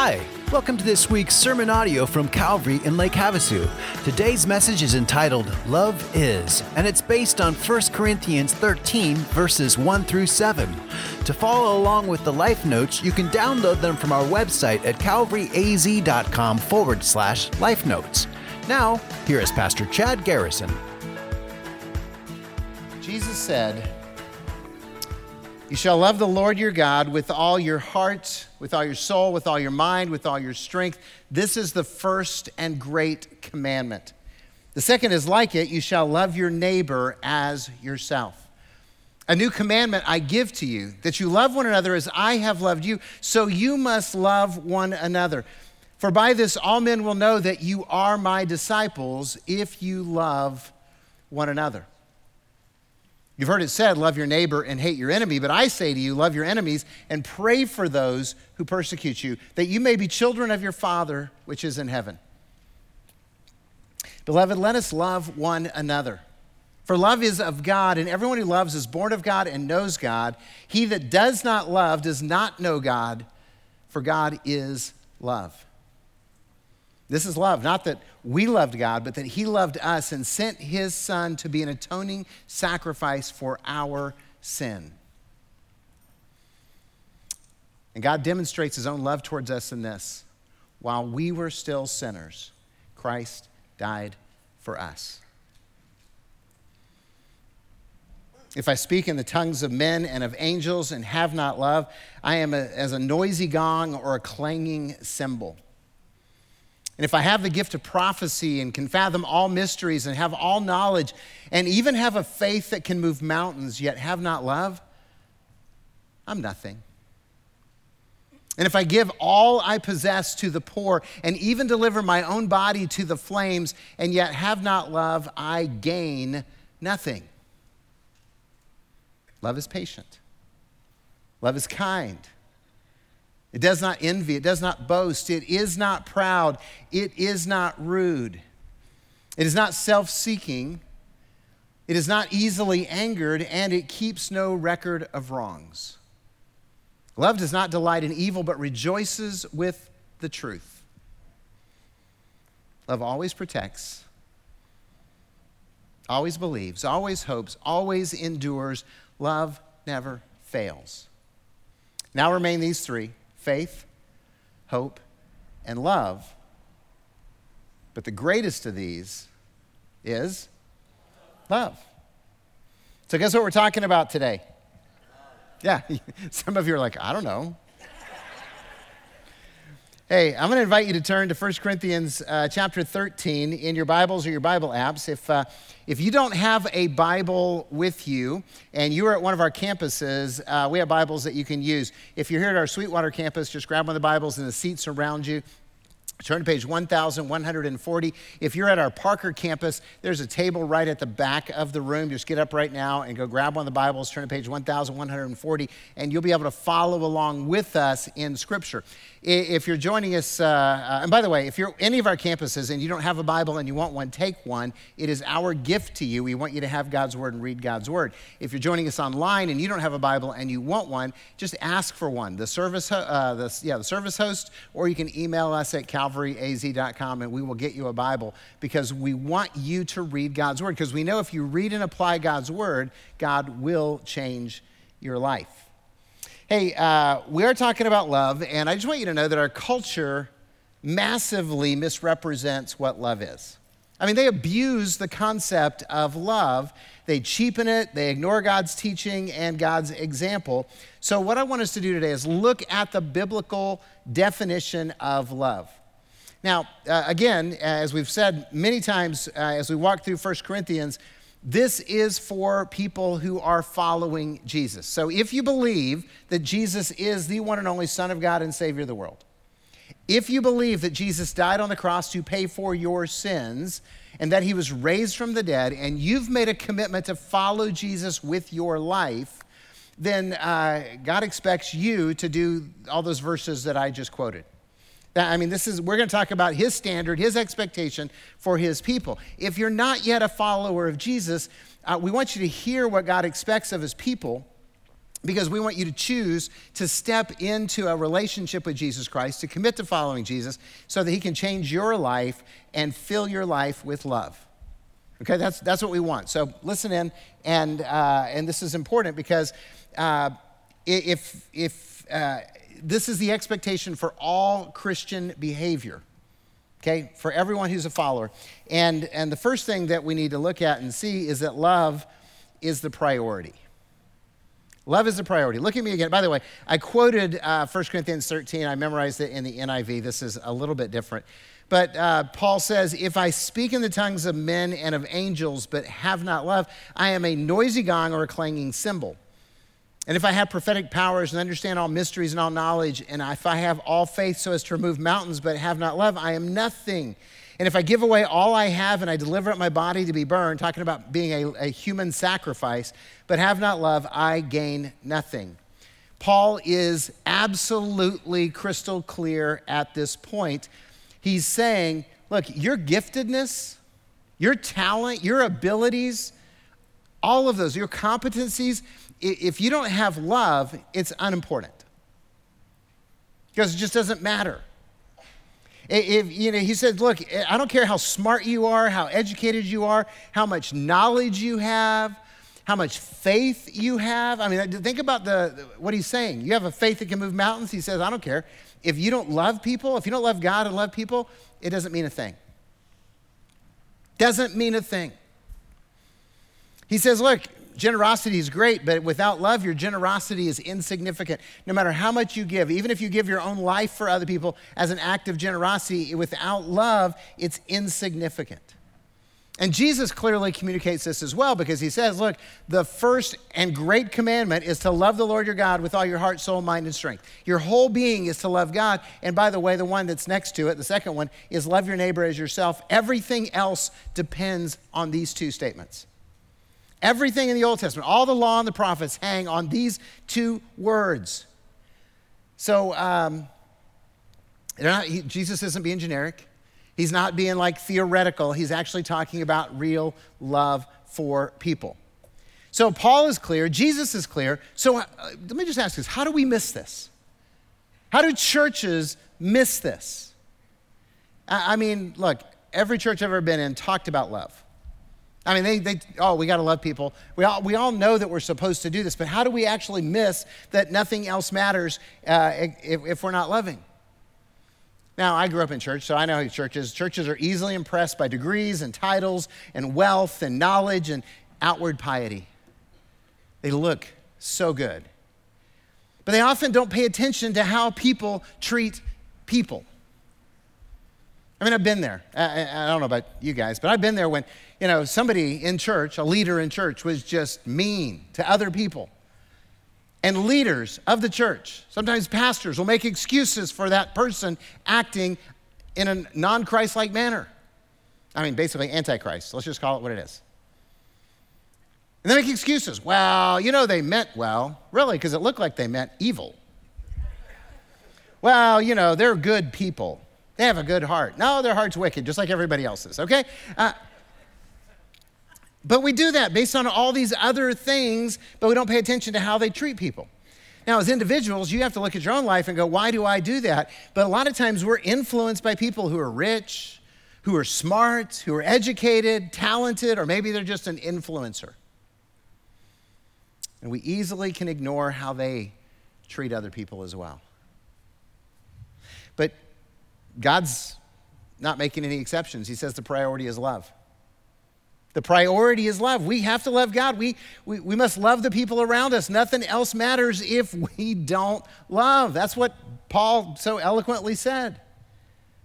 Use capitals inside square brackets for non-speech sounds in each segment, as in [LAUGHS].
Hi, welcome to this week's sermon audio from Calvary in Lake Havasu. Today's message is entitled Love Is, and it's based on 1 Corinthians 13, verses 1 through 7. To follow along with the life notes, you can download them from our website at calvaryaz.com forward slash life notes. Now, here is Pastor Chad Garrison. Jesus said, You shall love the Lord your God with all your heart, with all your soul, with all your mind, with all your strength. This is the first and great commandment. The second is like it you shall love your neighbor as yourself. A new commandment I give to you, that you love one another as I have loved you, so you must love one another. For by this all men will know that you are my disciples if you love one another. You've heard it said, love your neighbor and hate your enemy, but I say to you, love your enemies and pray for those who persecute you, that you may be children of your Father which is in heaven. Beloved, let us love one another. For love is of God, and everyone who loves is born of God and knows God. He that does not love does not know God, for God is love. This is love, not that we loved God, but that He loved us and sent His Son to be an atoning sacrifice for our sin. And God demonstrates His own love towards us in this while we were still sinners, Christ died for us. If I speak in the tongues of men and of angels and have not love, I am a, as a noisy gong or a clanging cymbal. And if I have the gift of prophecy and can fathom all mysteries and have all knowledge and even have a faith that can move mountains, yet have not love, I'm nothing. And if I give all I possess to the poor and even deliver my own body to the flames and yet have not love, I gain nothing. Love is patient, love is kind. It does not envy. It does not boast. It is not proud. It is not rude. It is not self seeking. It is not easily angered, and it keeps no record of wrongs. Love does not delight in evil, but rejoices with the truth. Love always protects, always believes, always hopes, always endures. Love never fails. Now remain these three faith, hope, and love. But the greatest of these is love. So, guess what we're talking about today? Yeah, [LAUGHS] some of you are like, I don't know. Hey, I'm going to invite you to turn to 1 Corinthians uh, chapter 13 in your Bibles or your Bible apps. If, uh, if you don't have a Bible with you and you are at one of our campuses, uh, we have Bibles that you can use. If you're here at our Sweetwater campus, just grab one of the Bibles in the seats around you. Turn to page 1140. If you're at our Parker campus, there's a table right at the back of the room. Just get up right now and go grab one of the Bibles, turn to page 1140, and you'll be able to follow along with us in Scripture. If you're joining us, uh, uh, and by the way, if you're any of our campuses and you don't have a Bible and you want one, take one. It is our gift to you. We want you to have God's Word and read God's Word. If you're joining us online and you don't have a Bible and you want one, just ask for one. The service, uh, the, yeah, the service host, or you can email us at calvaryaz.com and we will get you a Bible because we want you to read God's Word because we know if you read and apply God's Word, God will change your life. Hey, uh, we are talking about love, and I just want you to know that our culture massively misrepresents what love is. I mean, they abuse the concept of love. They cheapen it, they ignore God's teaching and God's example. So, what I want us to do today is look at the biblical definition of love. Now, uh, again, as we've said many times uh, as we walk through 1 Corinthians, this is for people who are following Jesus. So if you believe that Jesus is the one and only Son of God and Savior of the world, if you believe that Jesus died on the cross to pay for your sins and that he was raised from the dead, and you've made a commitment to follow Jesus with your life, then uh, God expects you to do all those verses that I just quoted. I mean, this is, we're going to talk about his standard, his expectation for his people. If you're not yet a follower of Jesus, uh, we want you to hear what God expects of his people. because we want you to choose to step into a relationship with Jesus Christ, to commit to following Jesus, so that He can change your life and fill your life with love. Okay, that's, that's what we want. So listen in, and, uh, and this is important because uh, if, if uh, this is the expectation for all Christian behavior, okay, for everyone who's a follower. And, and the first thing that we need to look at and see is that love is the priority. Love is the priority. Look at me again. By the way, I quoted uh, 1 Corinthians 13. I memorized it in the NIV. This is a little bit different. But uh, Paul says, If I speak in the tongues of men and of angels, but have not love, I am a noisy gong or a clanging cymbal. And if I have prophetic powers and understand all mysteries and all knowledge, and if I have all faith so as to remove mountains, but have not love, I am nothing. And if I give away all I have and I deliver up my body to be burned, talking about being a, a human sacrifice, but have not love, I gain nothing. Paul is absolutely crystal clear at this point. He's saying, look, your giftedness, your talent, your abilities, all of those, your competencies, if you don't have love, it's unimportant. Because it just doesn't matter. If, you know, he said, look, I don't care how smart you are, how educated you are, how much knowledge you have, how much faith you have. I mean, think about the, what he's saying. You have a faith that can move mountains. He says, I don't care. If you don't love people, if you don't love God and love people, it doesn't mean a thing. Doesn't mean a thing. He says, look, generosity is great, but without love, your generosity is insignificant. No matter how much you give, even if you give your own life for other people as an act of generosity, without love, it's insignificant. And Jesus clearly communicates this as well because he says, Look, the first and great commandment is to love the Lord your God with all your heart, soul, mind, and strength. Your whole being is to love God. And by the way, the one that's next to it, the second one, is love your neighbor as yourself. Everything else depends on these two statements. Everything in the Old Testament, all the law and the prophets hang on these two words. So, um, not, he, Jesus isn't being generic. He's not being like theoretical. He's actually talking about real love for people. So, Paul is clear. Jesus is clear. So, uh, let me just ask this how do we miss this? How do churches miss this? I, I mean, look, every church I've ever been in talked about love. I mean, they, they oh, we got to love people. We all, we all know that we're supposed to do this, but how do we actually miss that nothing else matters uh, if, if we're not loving? Now, I grew up in church, so I know how churches. Churches are easily impressed by degrees and titles and wealth and knowledge and outward piety. They look so good. But they often don't pay attention to how people treat people. I mean, I've been there. I, I, don't know about you guys, but I've been there when, you know, somebody in church, a leader in church, was just mean to other people. And leaders of the church, sometimes pastors, will make excuses for that person acting in a non Christ like manner. I mean, basically, antichrist. Let's just call it what it is. And they make excuses. Well, you know, they meant well. Really, because it looked like they meant evil. Well, you know, they're good people. They have a good heart. No, their heart's wicked, just like everybody else's, okay? Uh, but we do that based on all these other things, but we don't pay attention to how they treat people. Now, as individuals, you have to look at your own life and go, why do I do that? But a lot of times we're influenced by people who are rich, who are smart, who are educated, talented, or maybe they're just an influencer. And we easily can ignore how they treat other people as well. But God's not making any exceptions. He says the priority is love. The priority is love. We have to love God. We, we, we must love the people around us. Nothing else matters if [LAUGHS] we don't love. That's what Paul so eloquently said.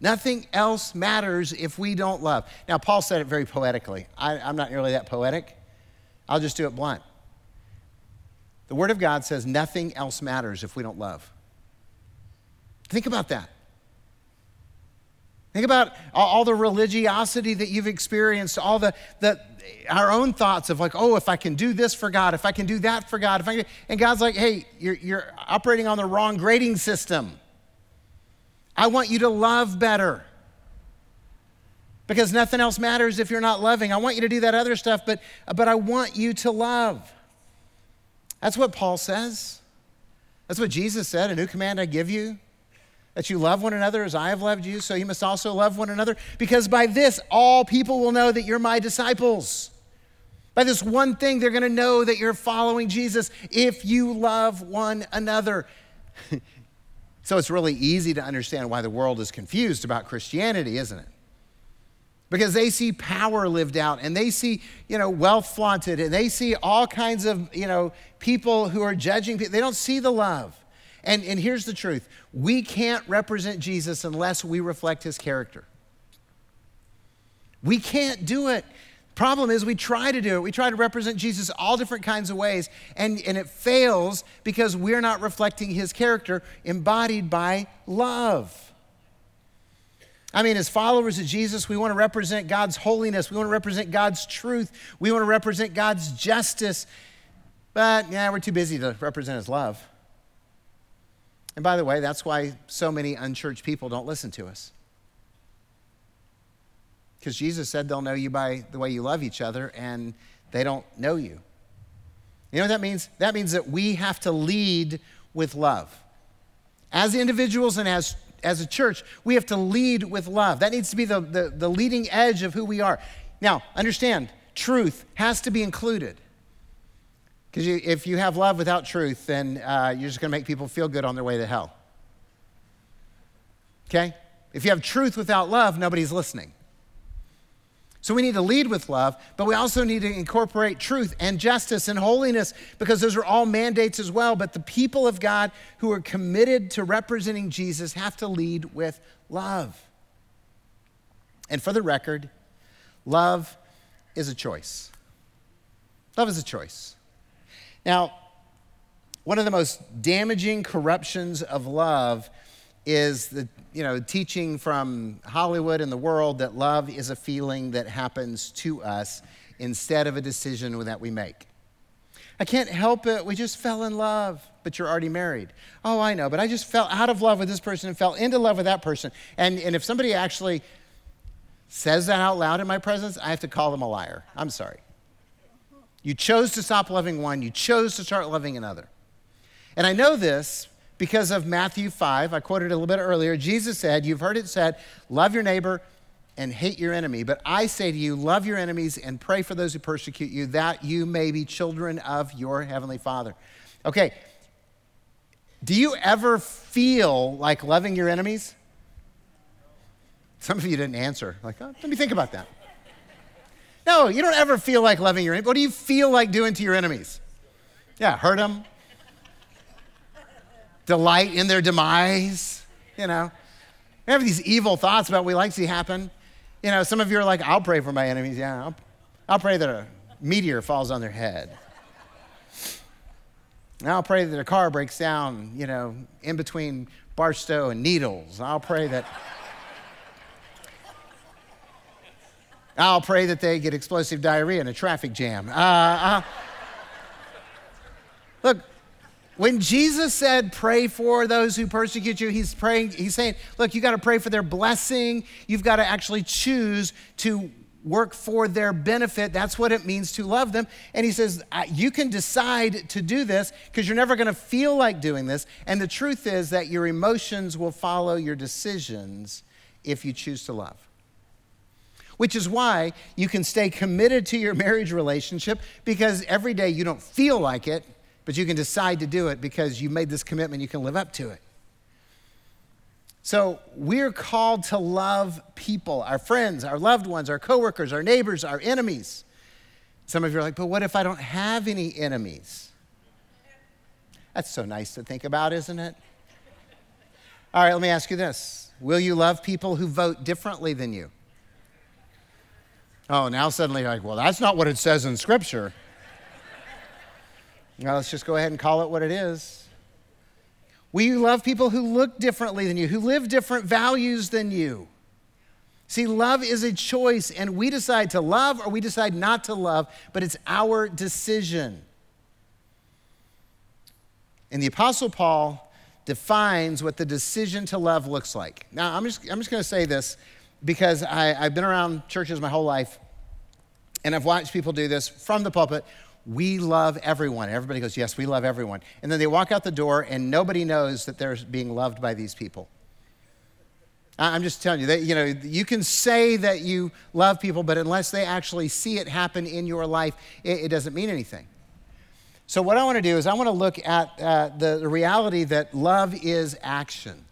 Nothing else matters if we don't love. Now, Paul said it very poetically. I, I'm not nearly that poetic. I'll just do it blunt. The Word of God says nothing else matters if we don't love. Think about that. Think about all the religiosity that you've experienced, all the, the our own thoughts of like, oh, if I can do this for God, if I can do that for God, if I can, and God's like, hey, you're, you're operating on the wrong grading system. I want you to love better. Because nothing else matters if you're not loving. I want you to do that other stuff, but, but I want you to love. That's what Paul says. That's what Jesus said. A new command I give you that you love one another as I have loved you, so you must also love one another, because by this all people will know that you're my disciples. By this one thing, they're going to know that you're following Jesus if you love one another. [LAUGHS] so it's really easy to understand why the world is confused about Christianity, isn't it? Because they see power lived out and they see, you know, wealth flaunted and they see all kinds of, you know, people who are judging people. They don't see the love. And, and here's the truth we can't represent Jesus unless we reflect his character. We can't do it. Problem is, we try to do it. We try to represent Jesus all different kinds of ways, and, and it fails because we're not reflecting his character embodied by love. I mean, as followers of Jesus, we want to represent God's holiness, we want to represent God's truth, we want to represent God's justice, but yeah, we're too busy to represent his love. And by the way, that's why so many unchurched people don't listen to us. Because Jesus said they'll know you by the way you love each other, and they don't know you. You know what that means? That means that we have to lead with love. As individuals and as, as a church, we have to lead with love. That needs to be the, the, the leading edge of who we are. Now, understand, truth has to be included. Because if you have love without truth, then uh, you're just going to make people feel good on their way to hell. Okay? If you have truth without love, nobody's listening. So we need to lead with love, but we also need to incorporate truth and justice and holiness because those are all mandates as well. But the people of God who are committed to representing Jesus have to lead with love. And for the record, love is a choice. Love is a choice. Now, one of the most damaging corruptions of love is the you know teaching from Hollywood and the world that love is a feeling that happens to us instead of a decision that we make. I can't help it. We just fell in love, but you're already married. Oh, I know, but I just fell out of love with this person and fell into love with that person. And, and if somebody actually says that out loud in my presence, I have to call them a liar. I'm sorry. You chose to stop loving one, you chose to start loving another. And I know this because of Matthew 5. I quoted a little bit earlier. Jesus said, You've heard it said, love your neighbor and hate your enemy. But I say to you, love your enemies and pray for those who persecute you, that you may be children of your heavenly Father. Okay, do you ever feel like loving your enemies? Some of you didn't answer. Like, oh, let me think about that. No, you don't ever feel like loving your enemies. What do you feel like doing to your enemies? Yeah, hurt them, delight in their demise, you know. We have these evil thoughts about what we like to see happen. You know, some of you are like, I'll pray for my enemies. Yeah, I'll, I'll pray that a meteor falls on their head. And I'll pray that a car breaks down, you know, in between Barstow and Needles. I'll pray that. I'll pray that they get explosive diarrhea in a traffic jam. Uh, uh, look, when Jesus said, pray for those who persecute you, he's praying, he's saying, look, you got to pray for their blessing. You've got to actually choose to work for their benefit. That's what it means to love them. And he says, you can decide to do this because you're never going to feel like doing this. And the truth is that your emotions will follow your decisions if you choose to love. Which is why you can stay committed to your marriage relationship because every day you don't feel like it but you can decide to do it because you made this commitment, you can live up to it. So we're called to love people, our friends, our loved ones, our coworkers, our neighbors, our enemies. Some of you are like, but what if I don't have any enemies? That's so nice to think about, isn't it? All right, let me ask you this Will you love people who vote differently than you? Oh, now suddenly like, well, that's not what it says in Scripture. Now, let's just go ahead and call it what it is. We love people who look differently than you, who live different values than you. See, love is a choice, and we decide to love or we decide not to love, but it's our decision. And the Apostle Paul defines what the decision to love looks like. Now, I'm just, I'm just going to say this because I, I've been around churches my whole life, and I've watched people do this from the pulpit we love everyone. Everybody goes, Yes, we love everyone. And then they walk out the door, and nobody knows that they're being loved by these people. I'm just telling you that you know you can say that you love people, but unless they actually see it happen in your life, it, it doesn't mean anything. So what I want to do is I want to look at uh, the, the reality that love is action.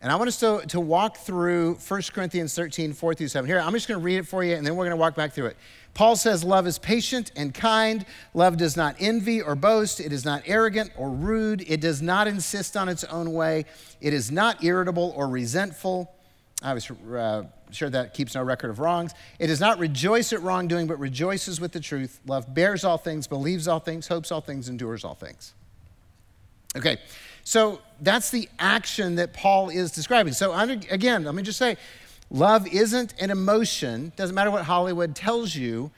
And I want us to, to walk through 1 Corinthians 13, 4 through 7. Here, I'm just going to read it for you, and then we're going to walk back through it. Paul says, Love is patient and kind. Love does not envy or boast. It is not arrogant or rude. It does not insist on its own way. It is not irritable or resentful. I was uh, sure that keeps no record of wrongs. It does not rejoice at wrongdoing, but rejoices with the truth. Love bears all things, believes all things, hopes all things, endures all things. Okay, so that's the action that Paul is describing. So, again, let me just say love isn't an emotion. Doesn't matter what Hollywood tells you,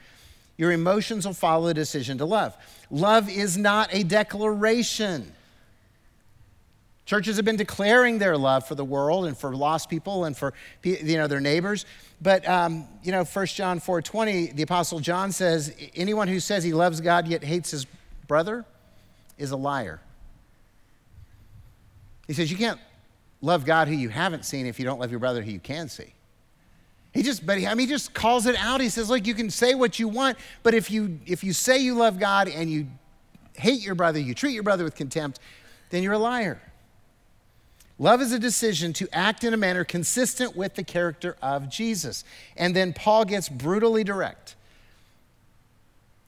your emotions will follow the decision to love. Love is not a declaration. Churches have been declaring their love for the world and for lost people and for you know, their neighbors. But, um, you know, 1 John 4.20, the Apostle John says, anyone who says he loves God yet hates his brother is a liar. He says, You can't love God who you haven't seen if you don't love your brother who you can see. He just, but he, I mean, he just calls it out. He says, Look, you can say what you want, but if you if you say you love God and you hate your brother, you treat your brother with contempt, then you're a liar. Love is a decision to act in a manner consistent with the character of Jesus. And then Paul gets brutally direct.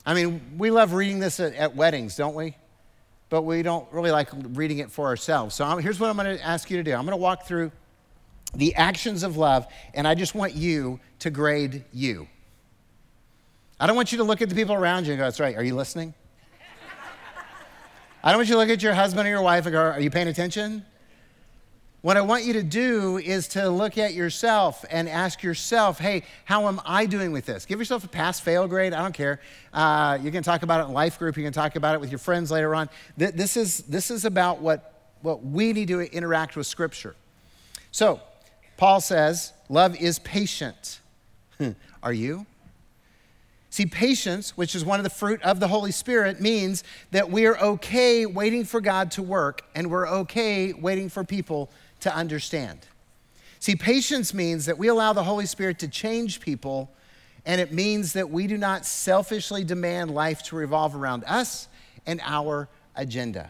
I mean, we love reading this at, at weddings, don't we? But we don't really like reading it for ourselves. So I'm, here's what I'm going to ask you to do I'm going to walk through the actions of love, and I just want you to grade you. I don't want you to look at the people around you and go, That's right, are you listening? [LAUGHS] I don't want you to look at your husband or your wife and go, Are you paying attention? What I want you to do is to look at yourself and ask yourself, hey, how am I doing with this? Give yourself a pass fail grade. I don't care. Uh, you can talk about it in life group. You can talk about it with your friends later on. This is, this is about what, what we need to interact with Scripture. So, Paul says, love is patient. [LAUGHS] Are you? See, patience, which is one of the fruit of the Holy Spirit, means that we're okay waiting for God to work and we're okay waiting for people to understand. See, patience means that we allow the Holy Spirit to change people, and it means that we do not selfishly demand life to revolve around us and our agenda.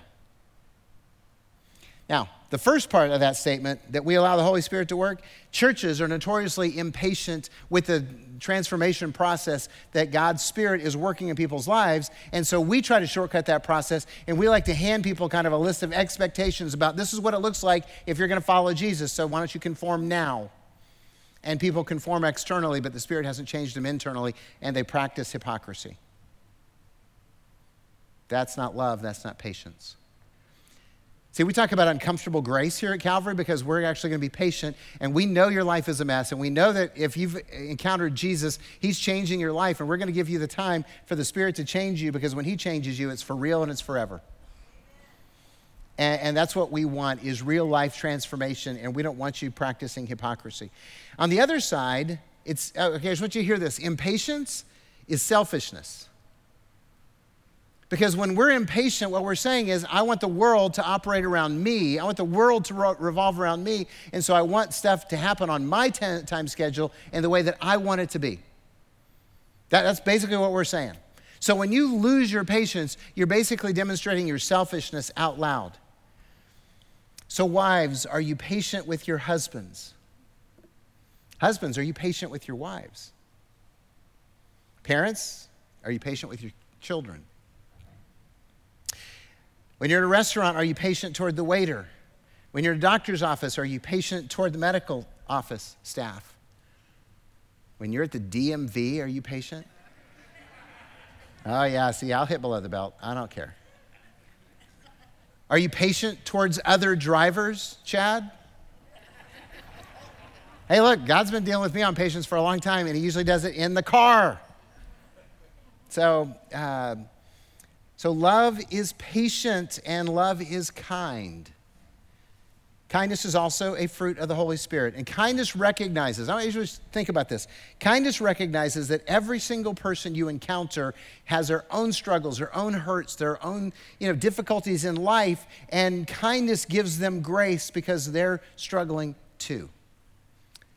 Now, the first part of that statement, that we allow the Holy Spirit to work, churches are notoriously impatient with the transformation process that God's Spirit is working in people's lives. And so we try to shortcut that process, and we like to hand people kind of a list of expectations about this is what it looks like if you're going to follow Jesus. So why don't you conform now? And people conform externally, but the Spirit hasn't changed them internally, and they practice hypocrisy. That's not love, that's not patience. See, we talk about uncomfortable grace here at Calvary because we're actually going to be patient and we know your life is a mess. And we know that if you've encountered Jesus, He's changing your life. And we're going to give you the time for the Spirit to change you because when He changes you, it's for real and it's forever. And, and, that's what we want is real life transformation and we don't want you practicing hypocrisy on the other side it's oh, okay i just want you to hear this impatience is selfishness because when we're impatient, what we're saying is, I want the world to operate around me. I want the world to revolve around me. And so I want stuff to happen on my time schedule in the way that I want it to be. That, that's basically what we're saying. So when you lose your patience, you're basically demonstrating your selfishness out loud. So, wives, are you patient with your husbands? Husbands, are you patient with your wives? Parents, are you patient with your children? When you're at a restaurant, are you patient toward the waiter? When you're at a doctor's office, are you patient toward the medical office staff? When you're at the DMV, are you patient? Oh, yeah, see, I'll hit below the belt. I don't care. Are you patient towards other drivers, Chad? Hey, look, God's been dealing with me on patience for a long time, and He usually does it in the car. So, uh, so, love is patient and love is kind. Kindness is also a fruit of the Holy Spirit. And kindness recognizes, I to think about this. Kindness recognizes that every single person you encounter has their own struggles, their own hurts, their own you know, difficulties in life, and kindness gives them grace because they're struggling too.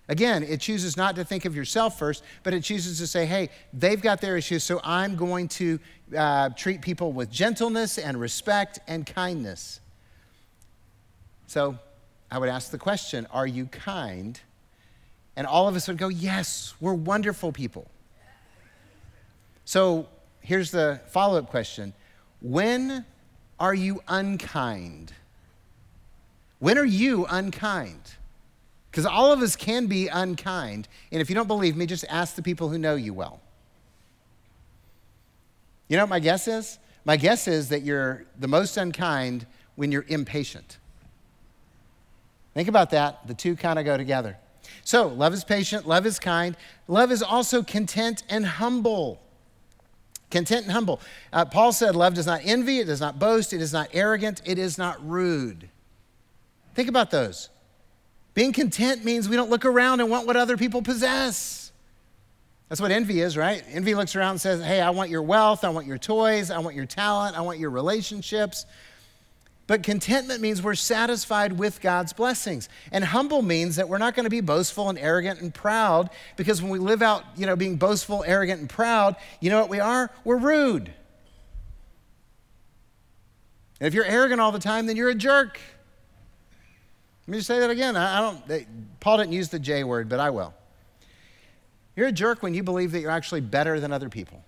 Again, it chooses not to think of yourself first, but it chooses to say, hey, they've got their issues, so I'm going to uh, treat people with gentleness and respect and kindness. So I would ask the question Are you kind? And all of us would go, Yes, we're wonderful people. So here's the follow up question When are you unkind? When are you unkind? Because all of us can be unkind. And if you don't believe me, just ask the people who know you well. You know what my guess is? My guess is that you're the most unkind when you're impatient. Think about that. The two kind of go together. So, love is patient, love is kind, love is also content and humble. Content and humble. Uh, Paul said, Love does not envy, it does not boast, it is not arrogant, it is not rude. Think about those. Being content means we don't look around and want what other people possess. That's what envy is, right? Envy looks around and says, Hey, I want your wealth, I want your toys, I want your talent, I want your relationships. But contentment means we're satisfied with God's blessings. And humble means that we're not going to be boastful and arrogant and proud because when we live out, you know, being boastful, arrogant, and proud, you know what we are? We're rude. And if you're arrogant all the time, then you're a jerk. Let me just say that again. I, don't, they, Paul didn't use the J word, but I will. You're a jerk when you believe that you're actually better than other people.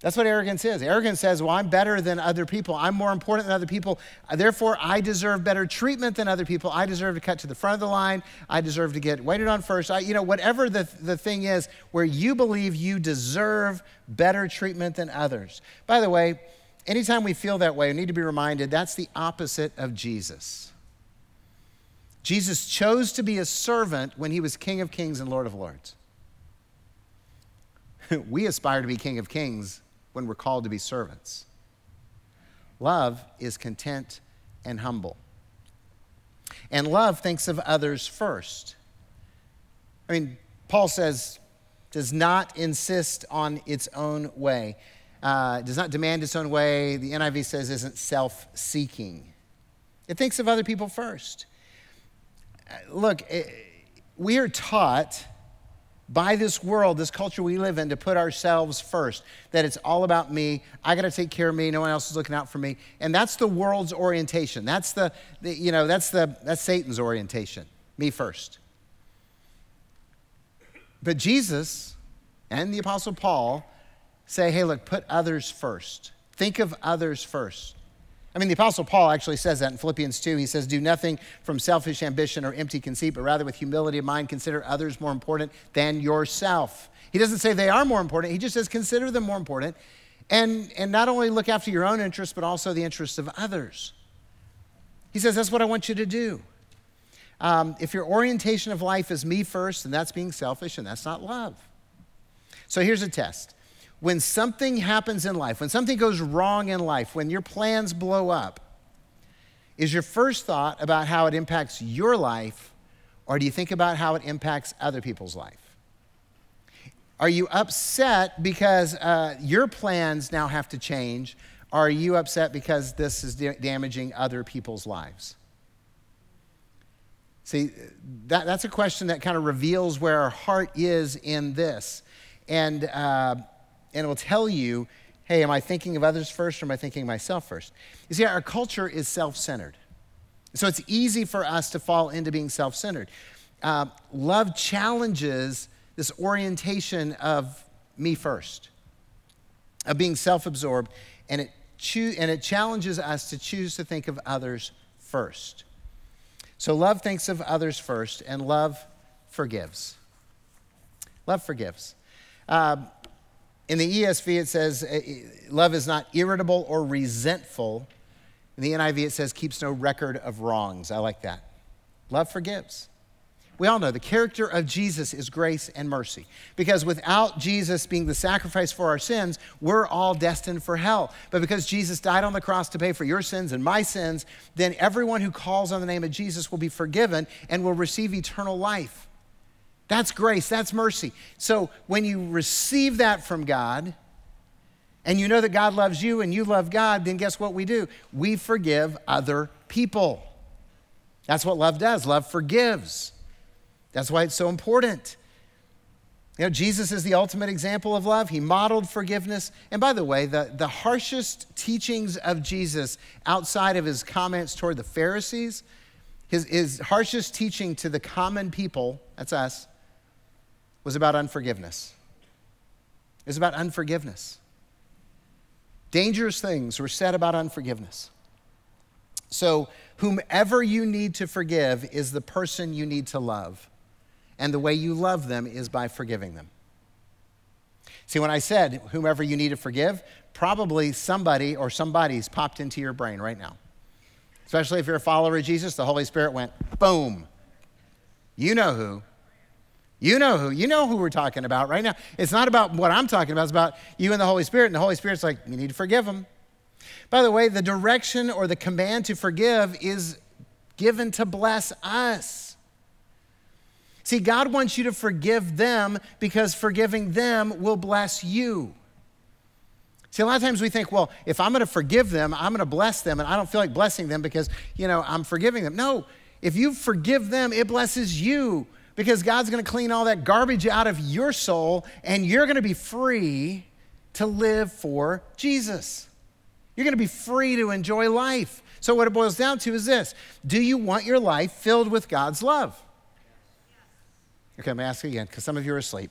That's what arrogance is. Arrogance says, Well, I'm better than other people. I'm more important than other people. Therefore, I deserve better treatment than other people. I deserve to cut to the front of the line. I deserve to get waited on first. I, you know, whatever the, the thing is where you believe you deserve better treatment than others. By the way, anytime we feel that way, we need to be reminded that's the opposite of Jesus. Jesus chose to be a servant when he was King of Kings and Lord of Lords. [LAUGHS] we aspire to be King of Kings when we're called to be servants. Love is content and humble. And love thinks of others first. I mean, Paul says, does not insist on its own way, uh, does not demand its own way. The NIV says isn't self seeking. It thinks of other people first. Uh, look, it, we are taught by this world, this culture we live in, to put ourselves first. That it's all about me. I got to take care of me. No one else is looking out for me. And that's the world's orientation. That's the, the you know, that's the that's Satan's orientation. Me first. But Jesus and the Apostle Paul say, hey, look, put others first. Think of others first. I mean, the Apostle Paul actually says that in Philippians 2. He says, Do nothing from selfish ambition or empty conceit, but rather with humility of mind, consider others more important than yourself. He doesn't say they are more important, he just says, Consider them more important. And, and not only look after your own interests, but also the interests of others. He says, That's what I want you to do. Um, if your orientation of life is me first, then that's being selfish and that's not love. So here's a test when something happens in life, when something goes wrong in life, when your plans blow up, is your first thought about how it impacts your life, or do you think about how it impacts other people's life? Are you upset because uh, your plans now have to change? Or are you upset because this is da- damaging other people's lives? See, that, that's a question that kind of reveals where our heart is in this. And uh, and it will tell you, hey, am I thinking of others first or am I thinking of myself first? You see, our culture is self centered. So it's easy for us to fall into being self centered. Uh, love challenges this orientation of me first, of being self absorbed, and it, choo- and it challenges us to choose to think of others first. So love thinks of others first, and love forgives. Love forgives. Uh, in the ESV, it says uh, love is not irritable or resentful. In the NIV, it says keeps no record of wrongs. I like that. Love forgives. We all know the character of Jesus is grace and mercy. Because without Jesus being the sacrifice for our sins, we're all destined for hell. But because Jesus died on the cross to pay for your sins and my sins, then everyone who calls on the name of Jesus will be forgiven and will receive eternal life. That's grace, that's mercy. So when you receive that from God, and you know that God loves you and you love God, then guess what we do? We forgive other people. That's what love does. Love forgives. That's why it's so important. You know, Jesus is the ultimate example of love. He modeled forgiveness. And by the way, the, the harshest teachings of Jesus outside of his comments toward the Pharisees, his, his harshest teaching to the common people, that's us, was about unforgiveness. It was about unforgiveness. Dangerous things were said about unforgiveness. So, whomever you need to forgive is the person you need to love. And the way you love them is by forgiving them. See, when I said whomever you need to forgive, probably somebody or somebody's popped into your brain right now. Especially if you're a follower of Jesus, the Holy Spirit went boom. You know who. You know who. You know who we're talking about right now. It's not about what I'm talking about, it's about you and the Holy Spirit. And the Holy Spirit's like, you need to forgive them. By the way, the direction or the command to forgive is given to bless us. See, God wants you to forgive them because forgiving them will bless you. See, a lot of times we think, well, if I'm going to forgive them, I'm going to bless them, and I don't feel like blessing them because, you know, I'm forgiving them. No, if you forgive them, it blesses you because God's going to clean all that garbage out of your soul, and you're going to be free to live for Jesus. You're going to be free to enjoy life. So, what it boils down to is this Do you want your life filled with God's love? Okay, I'm asking again because some of you are asleep.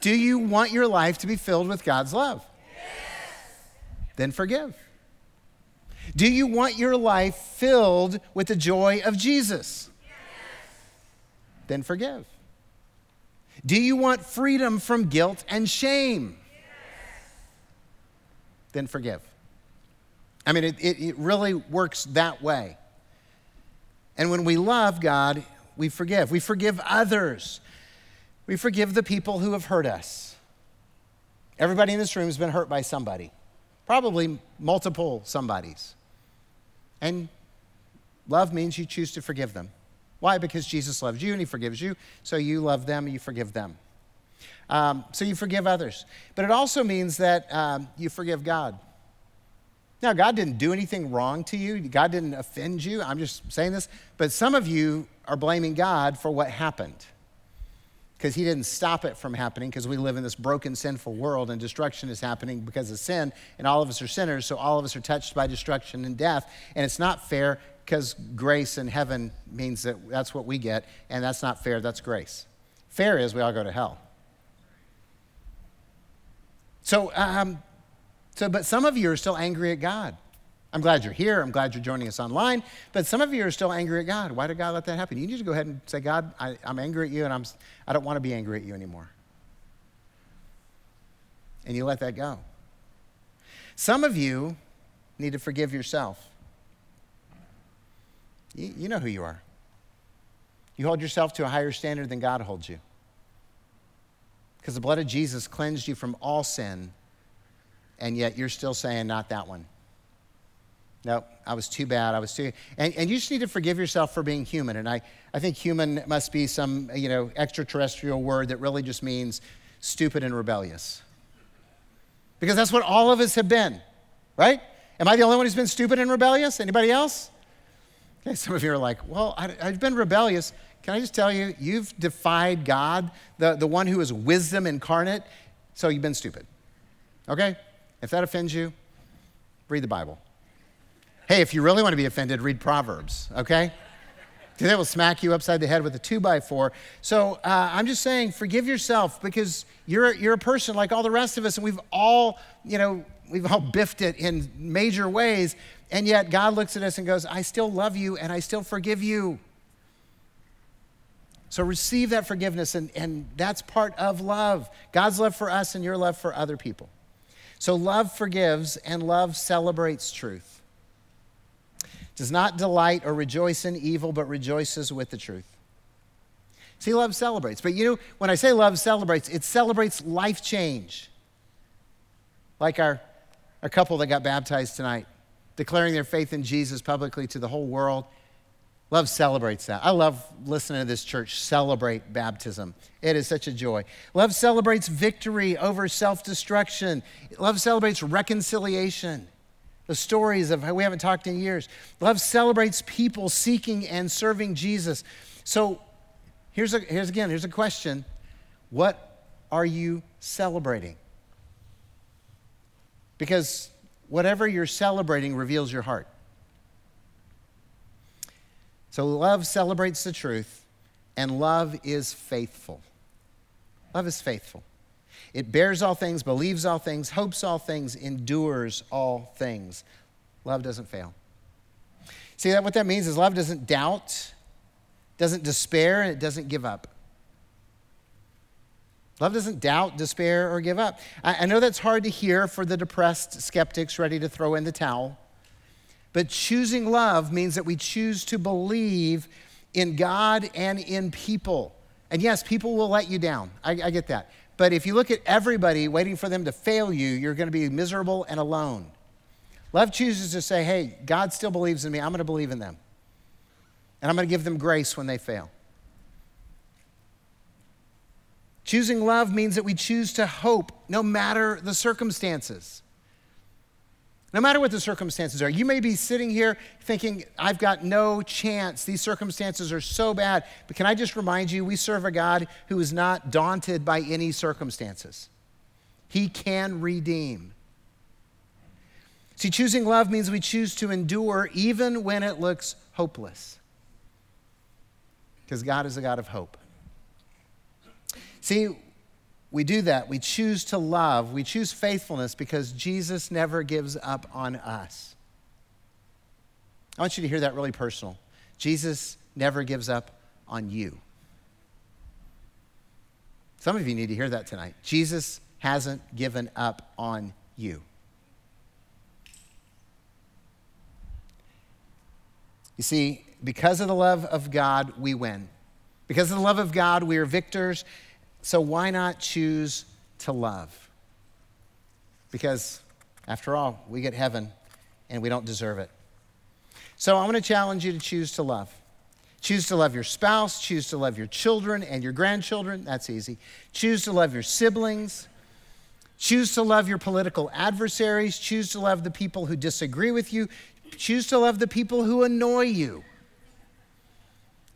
Do you want your life to be filled with God's love? Yes. Then forgive. Do you want your life filled with the joy of Jesus? Then forgive. Do you want freedom from guilt and shame? Yes. Then forgive. I mean, it, it, it really works that way. And when we love God, we forgive. We forgive others. We forgive the people who have hurt us. Everybody in this room has been hurt by somebody, probably multiple somebodies. And love means you choose to forgive them. Why? Because Jesus loves you and he forgives you, so you love them you forgive them. Um, so you forgive others. But it also means that um, you forgive God. Now, God didn't do anything wrong to you, God didn't offend you. I'm just saying this. But some of you are blaming God for what happened because he didn't stop it from happening because we live in this broken, sinful world and destruction is happening because of sin, and all of us are sinners, so all of us are touched by destruction and death. And it's not fair because grace in heaven means that that's what we get, and that's not fair, that's grace. Fair is we all go to hell. So, um, so, but some of you are still angry at God. I'm glad you're here. I'm glad you're joining us online. But some of you are still angry at God. Why did God let that happen? You need to go ahead and say, God, I, am angry at you and I'm, I don't want to be angry at you anymore. And you let that go. Some of you need to forgive yourself. You, you know who you are. You hold yourself to a higher standard than God holds you. Because the blood of Jesus cleansed you from all sin, and yet you're still saying, not that one. No, I was too bad. I was too. And, and you just need to forgive yourself for being human. And I, I think human must be some, you know, extraterrestrial word that really just means stupid and rebellious. Because that's what all of us have been, right? Am I the only one who's been stupid and rebellious? Anybody else? Okay, some of you are like, well, I, I've been rebellious. Can I just tell you, you've defied God, the, the one who is wisdom incarnate, so you've been stupid. Okay? If that offends you, read the Bible. Hey, if you really want to be offended, read Proverbs, okay? Because they will smack you upside the head with a two by four. So uh, I'm just saying, forgive yourself because you're, you're a person like all the rest of us, and we've all, you know, we've all [LAUGHS] biffed it in major ways. And yet God looks at us and goes, I still love you and I still forgive you. So receive that forgiveness, and, and that's part of love God's love for us and your love for other people. So love forgives and love celebrates truth does not delight or rejoice in evil, but rejoices with the truth. See, love celebrates. But you know, when I say love celebrates, it celebrates life change. Like our, our couple that got baptized tonight, declaring their faith in Jesus publicly to the whole world. Love celebrates that. I love listening to this church celebrate baptism. It is such a joy. Love celebrates victory over self destruction. Love celebrates reconciliation. The stories of how we haven't talked in years. Love celebrates people seeking and serving Jesus. So here's, a, here's again, here's a question What are you celebrating? Because whatever you're celebrating reveals your heart. So love celebrates the truth, and love is faithful. Love is faithful. It bears all things, believes all things, hopes all things, endures all things. Love doesn't fail. See that what that means is love doesn't doubt, doesn't despair, and it doesn't give up. Love doesn't doubt, despair, or give up. I, I know that's hard to hear for the depressed skeptics ready to throw in the towel. But choosing love means that we choose to believe in God and in people. And yes, people will let you down. I, I, get that. But if you look at everybody waiting for them to fail you, you're going to be miserable and alone. Love chooses to say, hey, God still believes in me. I'm going to believe in them. And I'm going to give them grace when they fail. Choosing love means that we choose to hope no matter the circumstances. No matter what the circumstances are, you may be sitting here thinking, I've got no chance. These circumstances are so bad. But can I just remind you, we serve a God who is not daunted by any circumstances. He can redeem. See, choosing love means we choose to endure even when it looks hopeless. Because God is a God of hope. See, we do that. We choose to love. We choose faithfulness because Jesus never gives up on us. I want you to hear that really personal. Jesus never gives up on you. Some of you need to hear that tonight. Jesus hasn't given up on you. You see, because of the love of God, we win. Because of the love of God, we are victors. So why not choose to love? Because after all, we get heaven and we don't deserve it. So I'm going to challenge you to choose to love. Choose to love your spouse, choose to love your children and your grandchildren. That's easy. Choose to love your siblings. Choose to love your political adversaries. Choose to love the people who disagree with you. Choose to love the people who annoy you.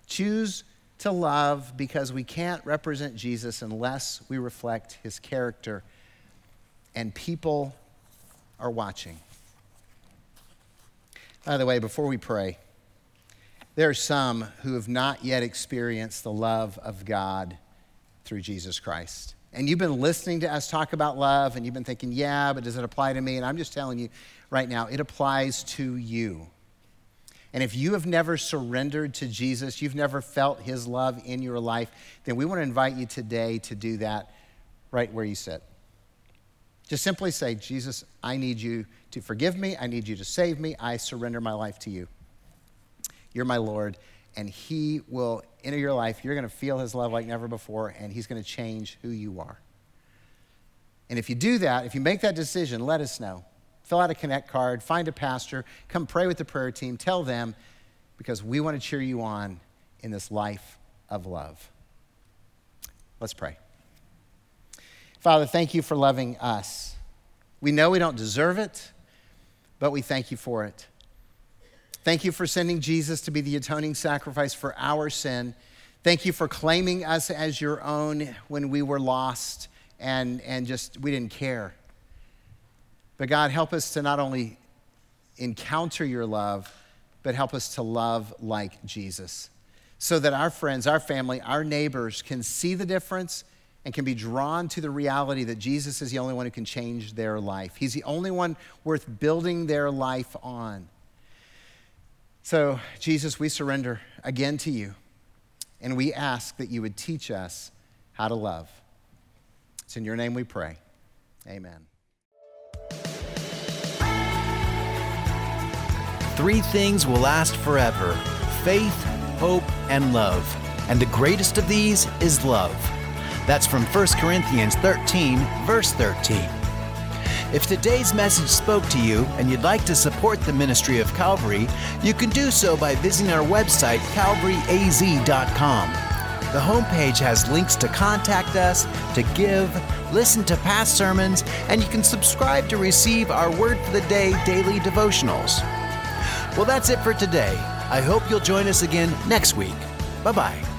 Choose to love because we can't represent Jesus unless we reflect his character, and people are watching. By the way, before we pray, there are some who have not yet experienced the love of God through Jesus Christ. And you've been listening to us talk about love, and you've been thinking, yeah, but does it apply to me? And I'm just telling you right now, it applies to you. And if you have never surrendered to Jesus, you've never felt his love in your life, then we want to invite you today to do that right where you sit. Just simply say, Jesus, I need you to forgive me. I need you to save me. I surrender my life to you. You're my Lord, and he will enter your life. You're going to feel his love like never before, and he's going to change who you are. And if you do that, if you make that decision, let us know fill out a connect card, find a pastor, come pray with the prayer team, tell them, because we want to cheer you on in this life of love. Let's pray. Father, thank you for loving us. We know we don't deserve it, but we thank you for it. Thank you for sending Jesus to be the atoning sacrifice for our sin. Thank you for claiming us as your own when we were lost and, and just we didn't care. But God, help us to not only encounter your love, but help us to love like Jesus so that our friends, our family, our neighbors can see the difference and can be drawn to the reality that Jesus is the only one who can change their life. He's the only one worth building their life on. So, Jesus, we surrender again to you, and we ask that you would teach us how to love. It's in your name we pray. Amen. Three things will last forever faith, hope, and love. and the greatest of these is love. That's from 1 Corinthians 13, verse 13. If today's message spoke to you and you'd like to support the ministry of Calvary, you can do so by visiting our website, calvaryaz.com. The homepage has links to contact us, to give, listen to past sermons, and you can subscribe to receive our Word for the Day daily devotionals. Well, that's it for today. I hope you'll join us again next week. Bye bye.